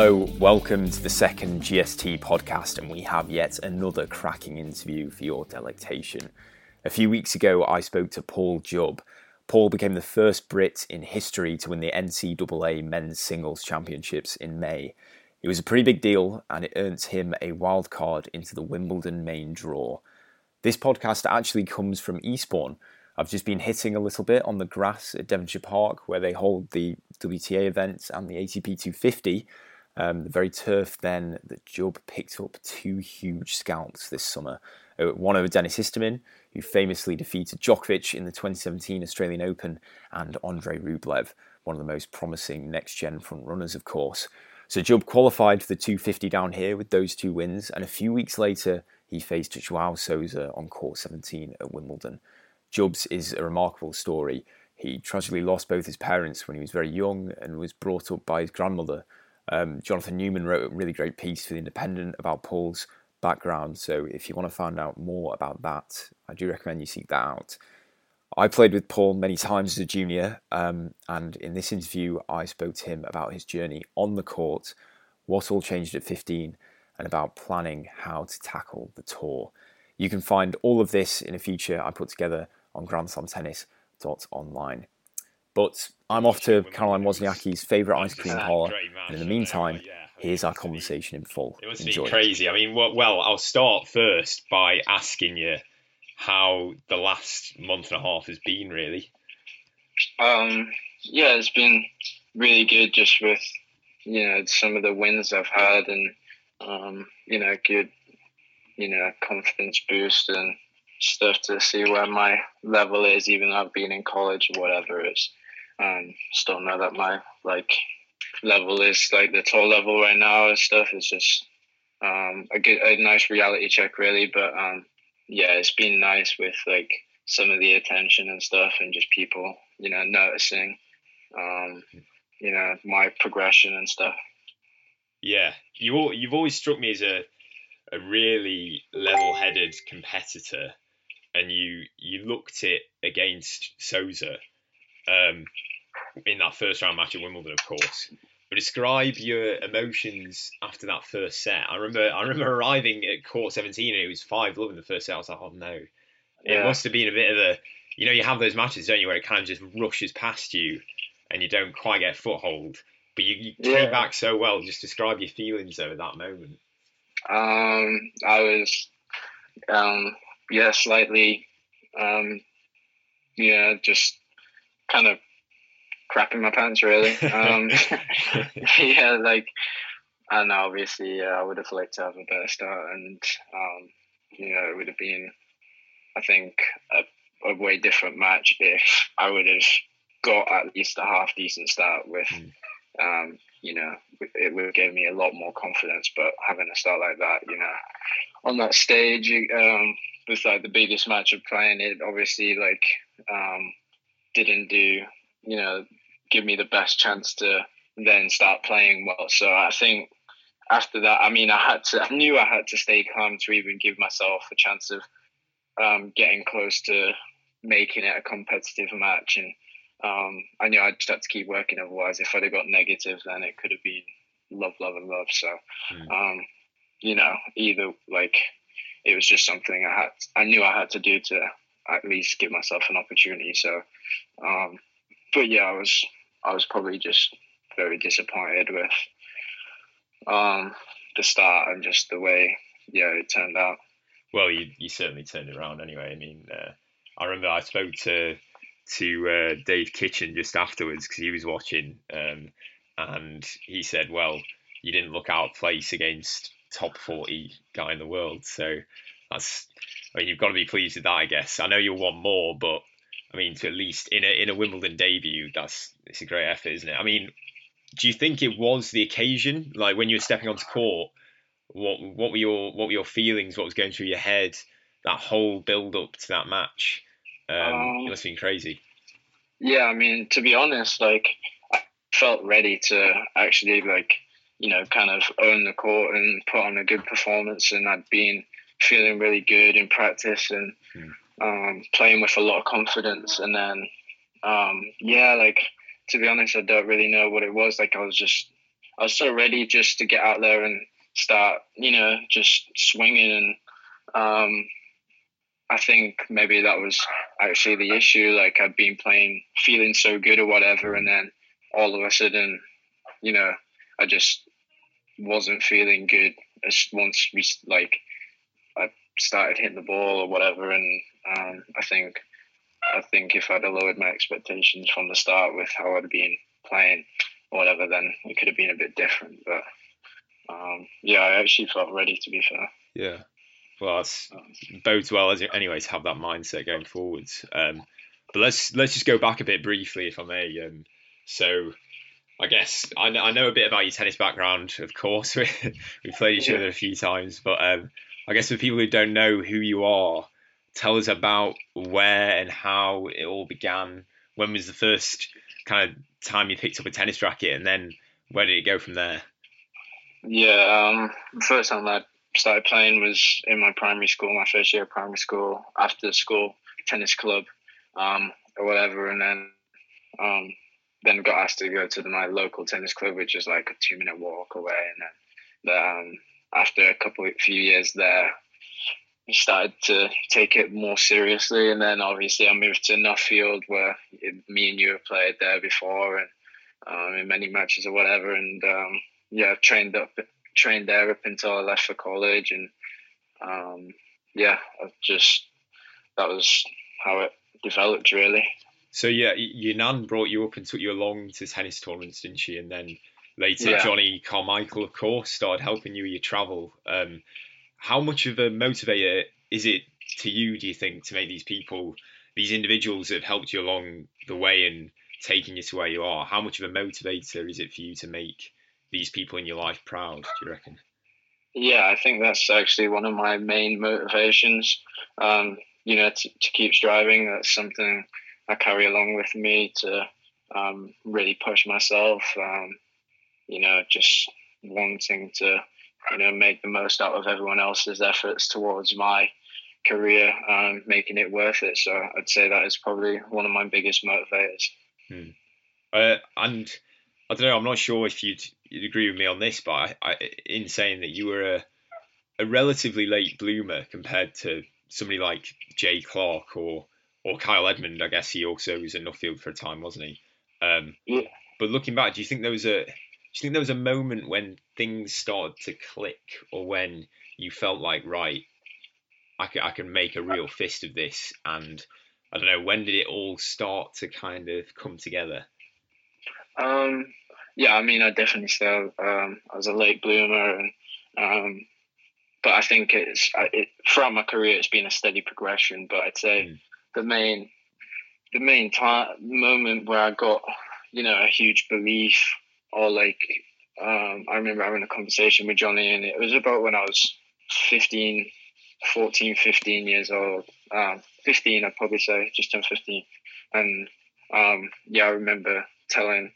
Hello, welcome to the second GST podcast, and we have yet another cracking interview for your delectation. A few weeks ago, I spoke to Paul Jubb. Paul became the first Brit in history to win the NCAA Men's Singles Championships in May. It was a pretty big deal, and it earned him a wild card into the Wimbledon main draw. This podcast actually comes from Eastbourne. I've just been hitting a little bit on the grass at Devonshire Park, where they hold the WTA events and the ATP 250. Um, the very turf then that Jubb picked up two huge scalps this summer. Uh, one over Denis Istomin, who famously defeated Djokovic in the 2017 Australian Open, and Andrei Rublev, one of the most promising next gen frontrunners, of course. So Jubb qualified for the 250 down here with those two wins, and a few weeks later he faced Joao Sousa on court 17 at Wimbledon. Jubb's is a remarkable story. He tragically lost both his parents when he was very young and was brought up by his grandmother, um, Jonathan Newman wrote a really great piece for The Independent about Paul's background. So if you want to find out more about that, I do recommend you seek that out. I played with Paul many times as a junior, um, and in this interview, I spoke to him about his journey on the court, what all changed at 15, and about planning how to tackle the tour. You can find all of this in a feature I put together on GrandSlamTennis.online. But I'm off to Caroline Wozniacki's favourite ice cream parlour, and in the meantime, here's our conversation in full. It must Enjoy. be crazy. I mean, well, I'll start first by asking you how the last month and a half has been, really. Um, yeah, it's been really good just with, you know, some of the wins I've had and, um, you know, good, you know, confidence boost and stuff to see where my level is, even though I've been in college or whatever. It's um, still know that my like level is like the top level right now and stuff. It's just um, a good, a nice reality check, really. But um, yeah, it's been nice with like some of the attention and stuff, and just people, you know, noticing, um, you know, my progression and stuff. Yeah, you you've always struck me as a a really level-headed competitor, and you you looked it against Sousa. Um, in that first round match at Wimbledon, of course. But describe your emotions after that first set. I remember I remember arriving at court 17 and it was 5 love in the first set. I was like, oh no. It must have been a bit of a, you know, you have those matches, don't you, where it kind of just rushes past you and you don't quite get a foothold. But you, you Yeah. came back so well. Just describe your feelings though at that moment. Um, I was, um, yeah, slightly, um, yeah, just kind of crapping my pants, really. Um, yeah, like, and obviously, yeah, I would have liked to have a better start, and um, you know, it would have been, I think, a, a way different match if I would have got at least a half decent start with. Mm. Um, you know, it would have given me a lot more confidence. But having a start like that, you know, on that stage, um, was like the biggest match of playing it. Obviously, like, um, didn't do, you know, give me the best chance to then start playing well. So I think after that, I mean, I had to, I knew I had to stay calm to even give myself a chance of um, getting close to making it a competitive match. And um, I knew I just had to keep working. Otherwise, if I'd have got negative, then it could have been love, love, and love. So, Mm. um, you know, either like it was just something I had, I knew I had to do to at least give myself an opportunity. So, um, but yeah, I was, I was probably just very disappointed with um, the start and just the way, yeah, it turned out. Well, you, you certainly turned it around anyway. I mean, uh, I remember I spoke to to uh, Dave Kitchen just afterwards because he was watching, um, and he said, "Well, you didn't look out of place against top forty guy in the world." So that's, I mean, you've got to be pleased with that, I guess. I know you'll want more, but I mean, to at least in a in a Wimbledon debut, that's it's a great effort, isn't it? I mean, do you think it was the occasion, like when you were stepping onto court? What what were your what were your feelings? What was going through your head? That whole build up to that match, um, Um, it must have been crazy. Yeah, I mean, to be honest, like I felt ready to actually like, you know, kind of own the court and put on a good performance. And I'd been feeling really good in practice and Hmm. um, playing with a lot of confidence. And then, um, yeah, like to be honest, I don't really know what it was. Like I was just, I was so ready just to get out there and start, you know, just swinging. And um, I think maybe that was actually the issue. Like I'd been playing, feeling so good or whatever, and then all of a sudden, you know, I just wasn't feeling good. Once we like, started hitting the ball or whatever, and um, I think, I think if I'd have lowered my expectations from the start with how I'd been playing or whatever, then it could have been a bit different. But um, yeah, I actually felt ready to be fair. Yeah. Well, that's bodes well as anyway to have that mindset going forwards. Um, but let's let's just go back a bit briefly, if I may. Um, so, I guess I know, I know a bit about your tennis background. Of course, we we played each yeah. other a few times, but um, I guess for people who don't know who you are, tell us about where and how it all began. When was the first kind of time you picked up a tennis racket, and then where did it go from there? Yeah, um, the first time I started playing was in my primary school, my first year of primary school, after school tennis club, um, or whatever, and then um, then got asked to go to the, my local tennis club, which is like a two minute walk away, and then the, um, after a couple of few years there, I started to take it more seriously, and then obviously I moved to Nuffield, where me and you have played there before, and um, in many matches or whatever, and um, yeah, trained up trained there up until I left for college, and um, yeah, I've just that was how it developed really. So yeah, your nan brought you up and took you along to tennis tournaments, didn't she? And then later, yeah. Johnny Carmichael, of course, started helping you with your travel. Um, how much of a motivator is it to you? Do you think to make these people, these individuals that have helped you along the way and taking you to where you are? How much of a motivator is it for you to make these people in your life proud? Do you reckon? Yeah, I think that's actually one of my main motivations. Um, you know, to, to keep striving. That's something I carry along with me to um, really push myself. Um, you know, just wanting to, you know, make the most out of everyone else's efforts towards my career, um, making it worth it. So I'd say that is probably one of my biggest motivators. Hmm. Uh, and I don't know. I'm not sure if you'd, you'd agree with me on this, but I, I, in saying that you were a, a relatively late bloomer compared to somebody like Jay Clarke or or Kyle Edmund, I guess he also was in Nuffield for a time, wasn't he? Um, yeah. But looking back, do you think there was a you think there was a moment when things started to click, or when you felt like right, I can I can make a real fist of this, and I don't know when did it all start to kind of come together? Um, yeah, I mean, I definitely still um, I was a late bloomer, and um, but I think it's it, throughout my career it's been a steady progression. But I'd say mm. the main the main time moment where I got you know a huge belief or like um, I remember having a conversation with Johnny and it was about when I was 15, 14, 15 years old. Um, 15, I'd probably say, just turned 15. And um, yeah, I remember telling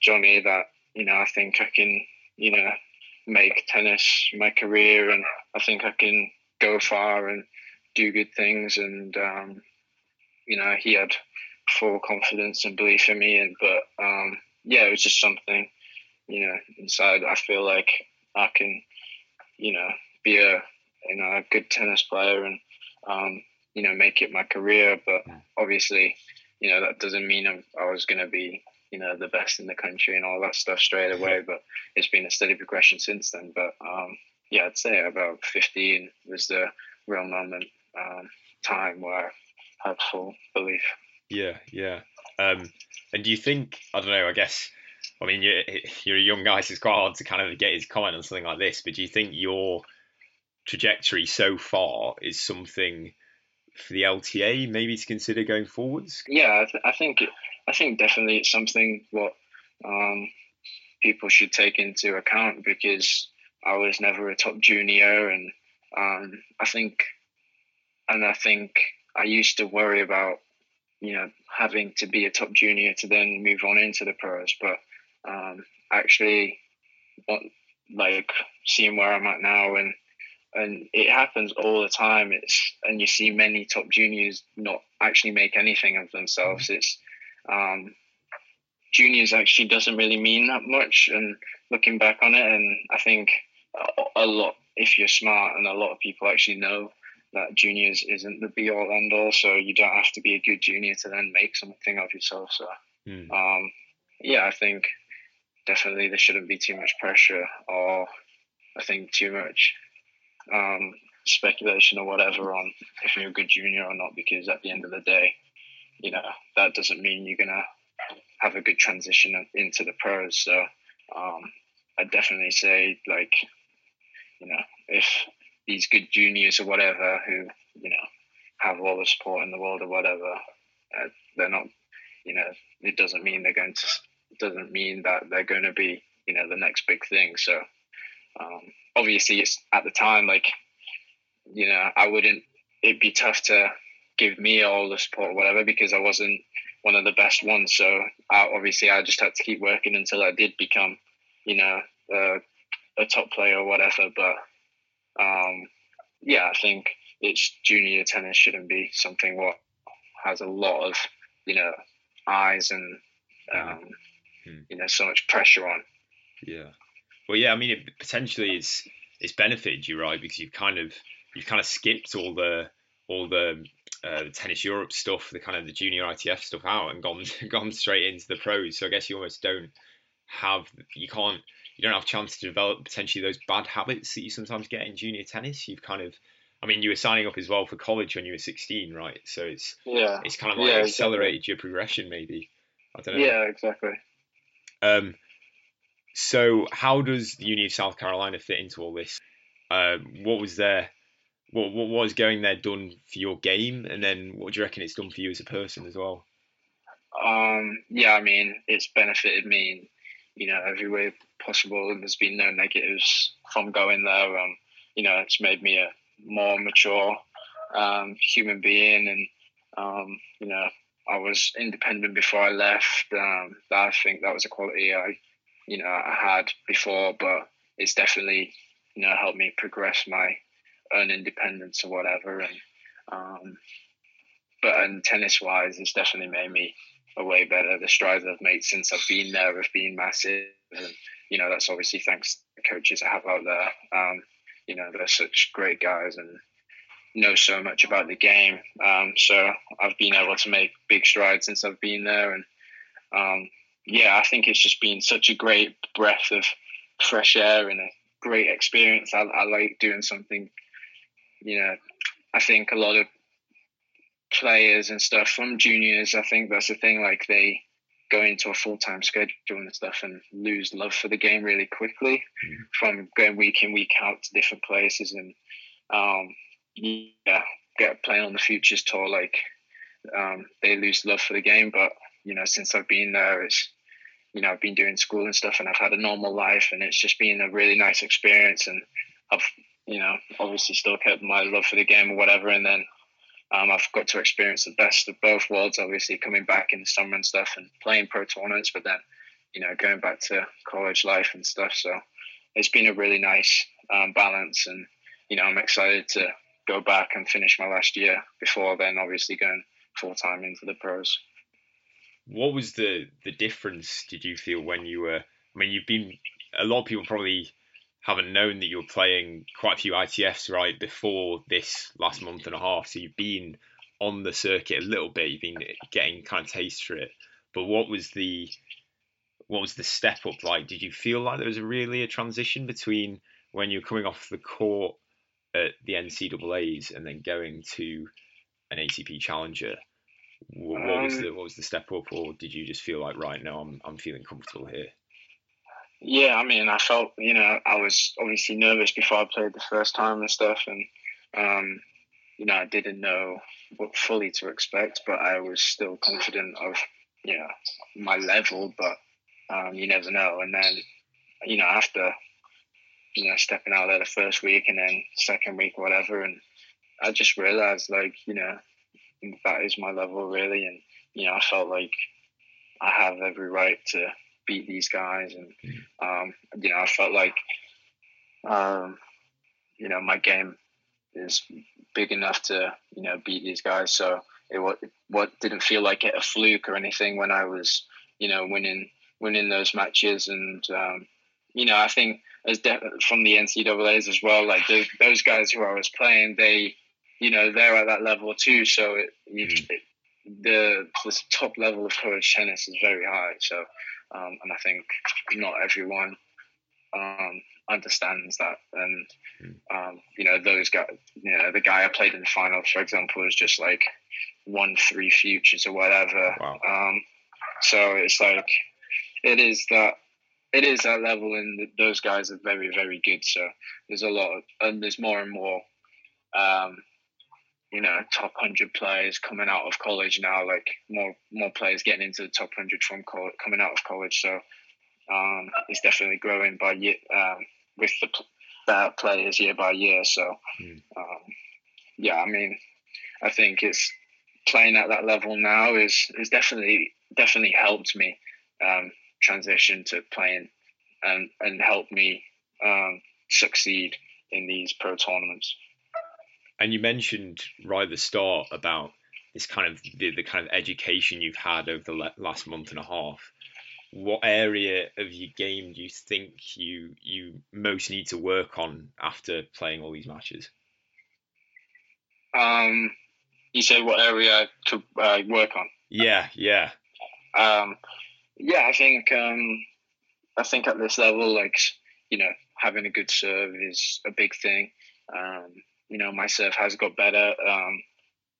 Johnny that you know I think I can you know make tennis my career and I think I can go far and do good things and um, you know he had full confidence and belief in me and but um, yeah it was just something you know inside I feel like I can you know be a you know a good tennis player and um, you know make it my career but obviously you know that doesn't mean I'm, I was going to be you know the best in the country and all that stuff straight away. But it's been a steady progression since then. But um, yeah, I'd say about 15 was the real moment um, time where I had full belief. Yeah, yeah. Um, and do you think I don't know? I guess I mean you're you're a young guy, so it's quite hard to kind of get his comment on something like this. But do you think your trajectory so far is something for the LTA maybe to consider going forwards? Yeah, I, th- I think I think definitely it's something what um, people should take into account because I was never a top junior, and um, I think, and I think I used to worry about, you know, having to be a top junior to then move on into the pros, but um, actually, like seeing where I'm at now and and it happens all the time. It's and you see many top juniors not actually make anything of themselves. It's um, juniors actually doesn't really mean that much. And looking back on it, and I think a lot, if you're smart, and a lot of people actually know that juniors isn't the be all end all. So you don't have to be a good junior to then make something of yourself. So, mm. um, yeah, I think definitely there shouldn't be too much pressure or I think too much um, speculation or whatever on if you're a good junior or not, because at the end of the day, you know, that doesn't mean you're going to have a good transition into the pros. So um, i definitely say, like, you know, if these good juniors or whatever who, you know, have all the support in the world or whatever, uh, they're not, you know, it doesn't mean they're going to, doesn't mean that they're going to be, you know, the next big thing. So um, obviously, it's at the time, like, you know, I wouldn't, it'd be tough to give me all the support or whatever because I wasn't one of the best ones. So I, obviously, I just had to keep working until I did become, you know, uh, a top player or whatever. But um, yeah, I think it's junior tennis shouldn't be something what has a lot of you know eyes and um, hmm. you know so much pressure on. Yeah, well, yeah. I mean, it potentially it's it's benefited you, right? Because you've kind of you've kind of skipped all the all the uh, the tennis Europe stuff, the kind of the junior ITF stuff out, and gone gone straight into the pros. So I guess you almost don't have you can't you don't have a chance to develop potentially those bad habits that you sometimes get in junior tennis. You've kind of I mean, you were signing up as well for college when you were 16, right? So it's yeah, it's kind of like yeah, accelerated exactly. your progression, maybe. I don't know. Yeah, exactly. Um, so how does the Uni of South Carolina fit into all this? Uh, what was there? What, what was going there done for your game, and then what do you reckon it's done for you as a person as well? Um, yeah, I mean, it's benefited me you know, every way possible. And there's been no negatives from going there. Um, you know, it's made me a more mature um, human being. And, um, you know, I was independent before I left. Um, I think that was a quality I, you know, I had before, but it's definitely, you know, helped me progress my own independence or whatever. And, um, but and tennis wise, it's definitely made me a way better. The strides I've made since I've been there have been massive, and you know that's obviously thanks to the coaches I have out there. Um, you know they're such great guys and know so much about the game. Um, so I've been able to make big strides since I've been there, and um, yeah, I think it's just been such a great breath of fresh air and a great experience. I, I like doing something. You know, I think a lot of players and stuff from juniors, I think that's the thing. Like they go into a full time schedule and stuff and lose love for the game really quickly mm. from going week in week out to different places and um, yeah, get playing on the futures tour. Like um, they lose love for the game, but you know since I've been there, it's you know I've been doing school and stuff and I've had a normal life and it's just been a really nice experience and I've you know obviously still kept my love for the game or whatever and then um, I've got to experience the best of both worlds, obviously coming back in the summer and stuff and playing pro tournaments, but then, you know, going back to college life and stuff. So it's been a really nice um, balance. And, you know, I'm excited to go back and finish my last year before then, obviously going full time into the pros. What was the, the difference, did you feel, when you were? I mean, you've been, a lot of people probably haven't known that you were playing quite a few ITFs right before this last month and a half. So you've been on the circuit a little bit. You've been getting kind of taste for it. But what was the what was the step up like? Did you feel like there was really a transition between when you're coming off the court at the NCAA's and then going to an ATP challenger? What, what was um, the what was the step up, or did you just feel like right now I'm I'm feeling comfortable here? Yeah, I mean, I felt you know I was obviously nervous before I played the first time and stuff, and um, you know I didn't know what fully to expect, but I was still confident of you know my level, but um, you never know. And then you know after you know stepping out there the first week and then second week or whatever, and I just realized like you know that is my level really, and you know I felt like I have every right to beat these guys, and um, you know, I felt like, um, you know, my game is big enough to you know beat these guys. So it what what didn't feel like it a fluke or anything when I was you know, winning winning those matches, and um, you know, I think as de- from the NCAA's as well, like the, those guys who I was playing, they, you know, they're at that level too. So it, mm. it, the the top level of college tennis is very high. So, um, and I think not everyone um, understands that. And mm. um, you know, those guys, you know, the guy I played in the finals, for example, was just like one three futures or whatever. Wow. Um, so it's like it is that it is that level, and those guys are very very good. So there's a lot, of, and there's more and more. Um, you know, top hundred players coming out of college now. Like more more players getting into the top hundred from college, coming out of college. So um, it's definitely growing by year um, with the uh, players year by year. So mm. um, yeah, I mean, I think it's playing at that level now is is definitely definitely helped me um, transition to playing and and help me um, succeed in these pro tournaments. And you mentioned right at the start about this kind of the, the kind of education you've had over the last month and a half. What area of your game do you think you you most need to work on after playing all these matches? Um, you say what area to uh, work on? Yeah, yeah. Um, yeah, I think um, I think at this level, like you know, having a good serve is a big thing. Um, you know, my serve has got better, um,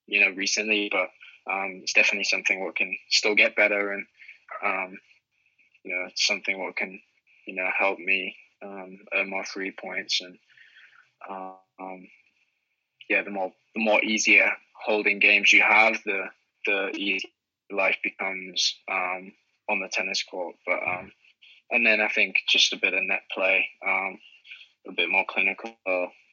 you know, recently, but um, it's definitely something what can still get better, and um, you know, something what can you know help me um, earn more free points, and um, yeah, the more the more easier holding games you have, the the easier life becomes um, on the tennis court. But um, and then I think just a bit of net play, um, a bit more clinical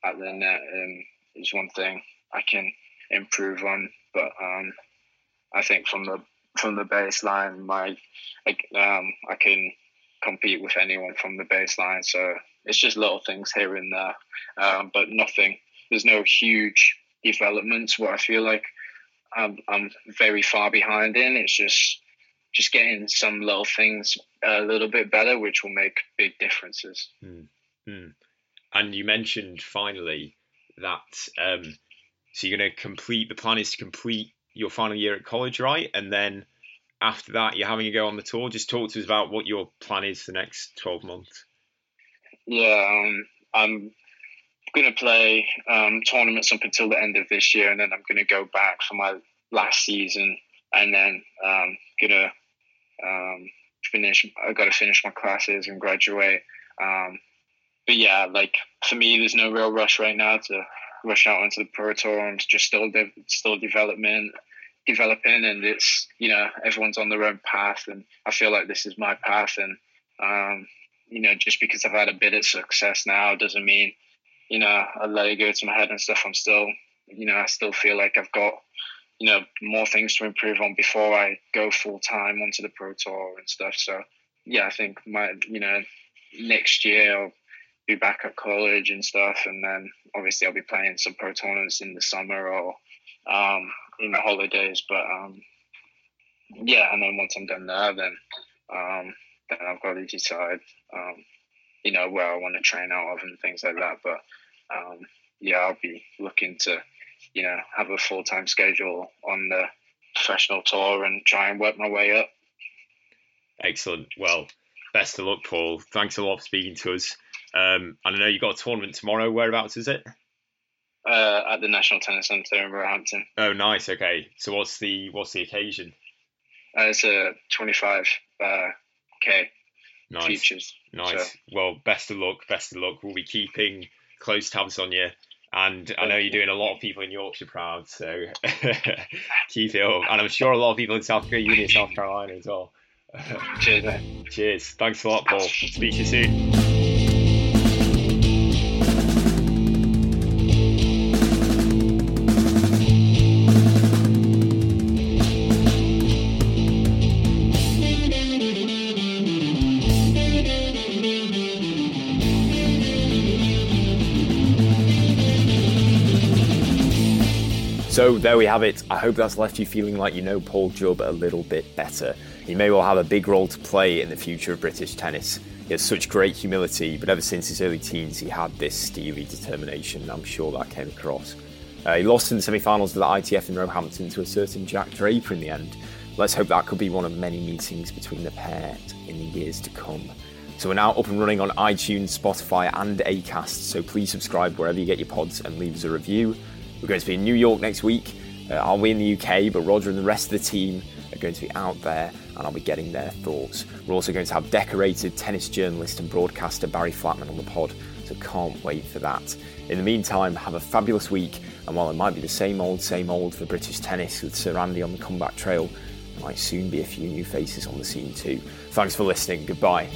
at the net um, is one thing I can improve on. But um, I think from the from the baseline, my I, um, I can compete with anyone from the baseline. So it's just little things here and there, um, but nothing. There's no huge developments where I feel like I'm, I'm very far behind in. It's just just getting some little things a little bit better, which will make big differences. Mm. And you mentioned finally that um, so you're going to complete the plan is to complete your final year at college, right? And then after that, you're having a go on the tour. Just talk to us about what your plan is for the next 12 months. Yeah, um, I'm going to play um, tournaments up until the end of this year, and then I'm going to go back for my last season, and then um, gonna um, finish. I got to finish my classes and graduate. Um, but yeah, like for me, there's no real rush right now to rush out onto the pro tour. I'm just still de- still development developing, and it's you know everyone's on their own path, and I feel like this is my path, and um, you know just because I've had a bit of success now doesn't mean you know I let it go to my head and stuff. I'm still you know I still feel like I've got you know more things to improve on before I go full time onto the pro tour and stuff. So yeah, I think my you know next year be back at college and stuff, and then obviously I'll be playing some pro tournaments in the summer or um, in the holidays. But um, yeah, and then once I'm done there, then um, then I've got to decide um, you know where I want to train out of and things like that. But um, yeah, I'll be looking to you know, have a full time schedule on the professional tour and try and work my way up. Excellent. Well, best of luck, Paul. Thanks a lot for speaking to us. Um, and I know you got a tournament tomorrow. Whereabouts is it? Uh, at the National Tennis Centre in Roehampton. Oh, nice. Okay. So what's the what's the occasion? Uh, it's a twenty five uh, k. Nice. Futures, nice. So. Well, best of luck. Best of luck. We'll be keeping close tabs on you and I know you're doing a lot of people in Yorkshire proud, so keep it up. And I'm sure a lot of people in South Carolina, South Carolina as well. Cheers, mate. Cheers. Thanks a lot, Paul. Speak to you soon. So there we have it. I hope that's left you feeling like you know Paul Jubb a little bit better. He may well have a big role to play in the future of British tennis. He has such great humility, but ever since his early teens, he had this steely determination. I'm sure that came across. Uh, he lost in the semi finals of the ITF in Roehampton to a certain Jack Draper in the end. Let's hope that could be one of many meetings between the pair in the years to come. So we're now up and running on iTunes, Spotify, and Acast. So please subscribe wherever you get your pods and leave us a review. We're going to be in New York next week. Uh, I'll be in the UK, but Roger and the rest of the team are going to be out there and I'll be getting their thoughts. We're also going to have decorated tennis journalist and broadcaster Barry Flatman on the pod, so can't wait for that. In the meantime, have a fabulous week, and while it might be the same old, same old for British tennis with Sir Andy on the comeback trail, there might soon be a few new faces on the scene too. Thanks for listening. Goodbye.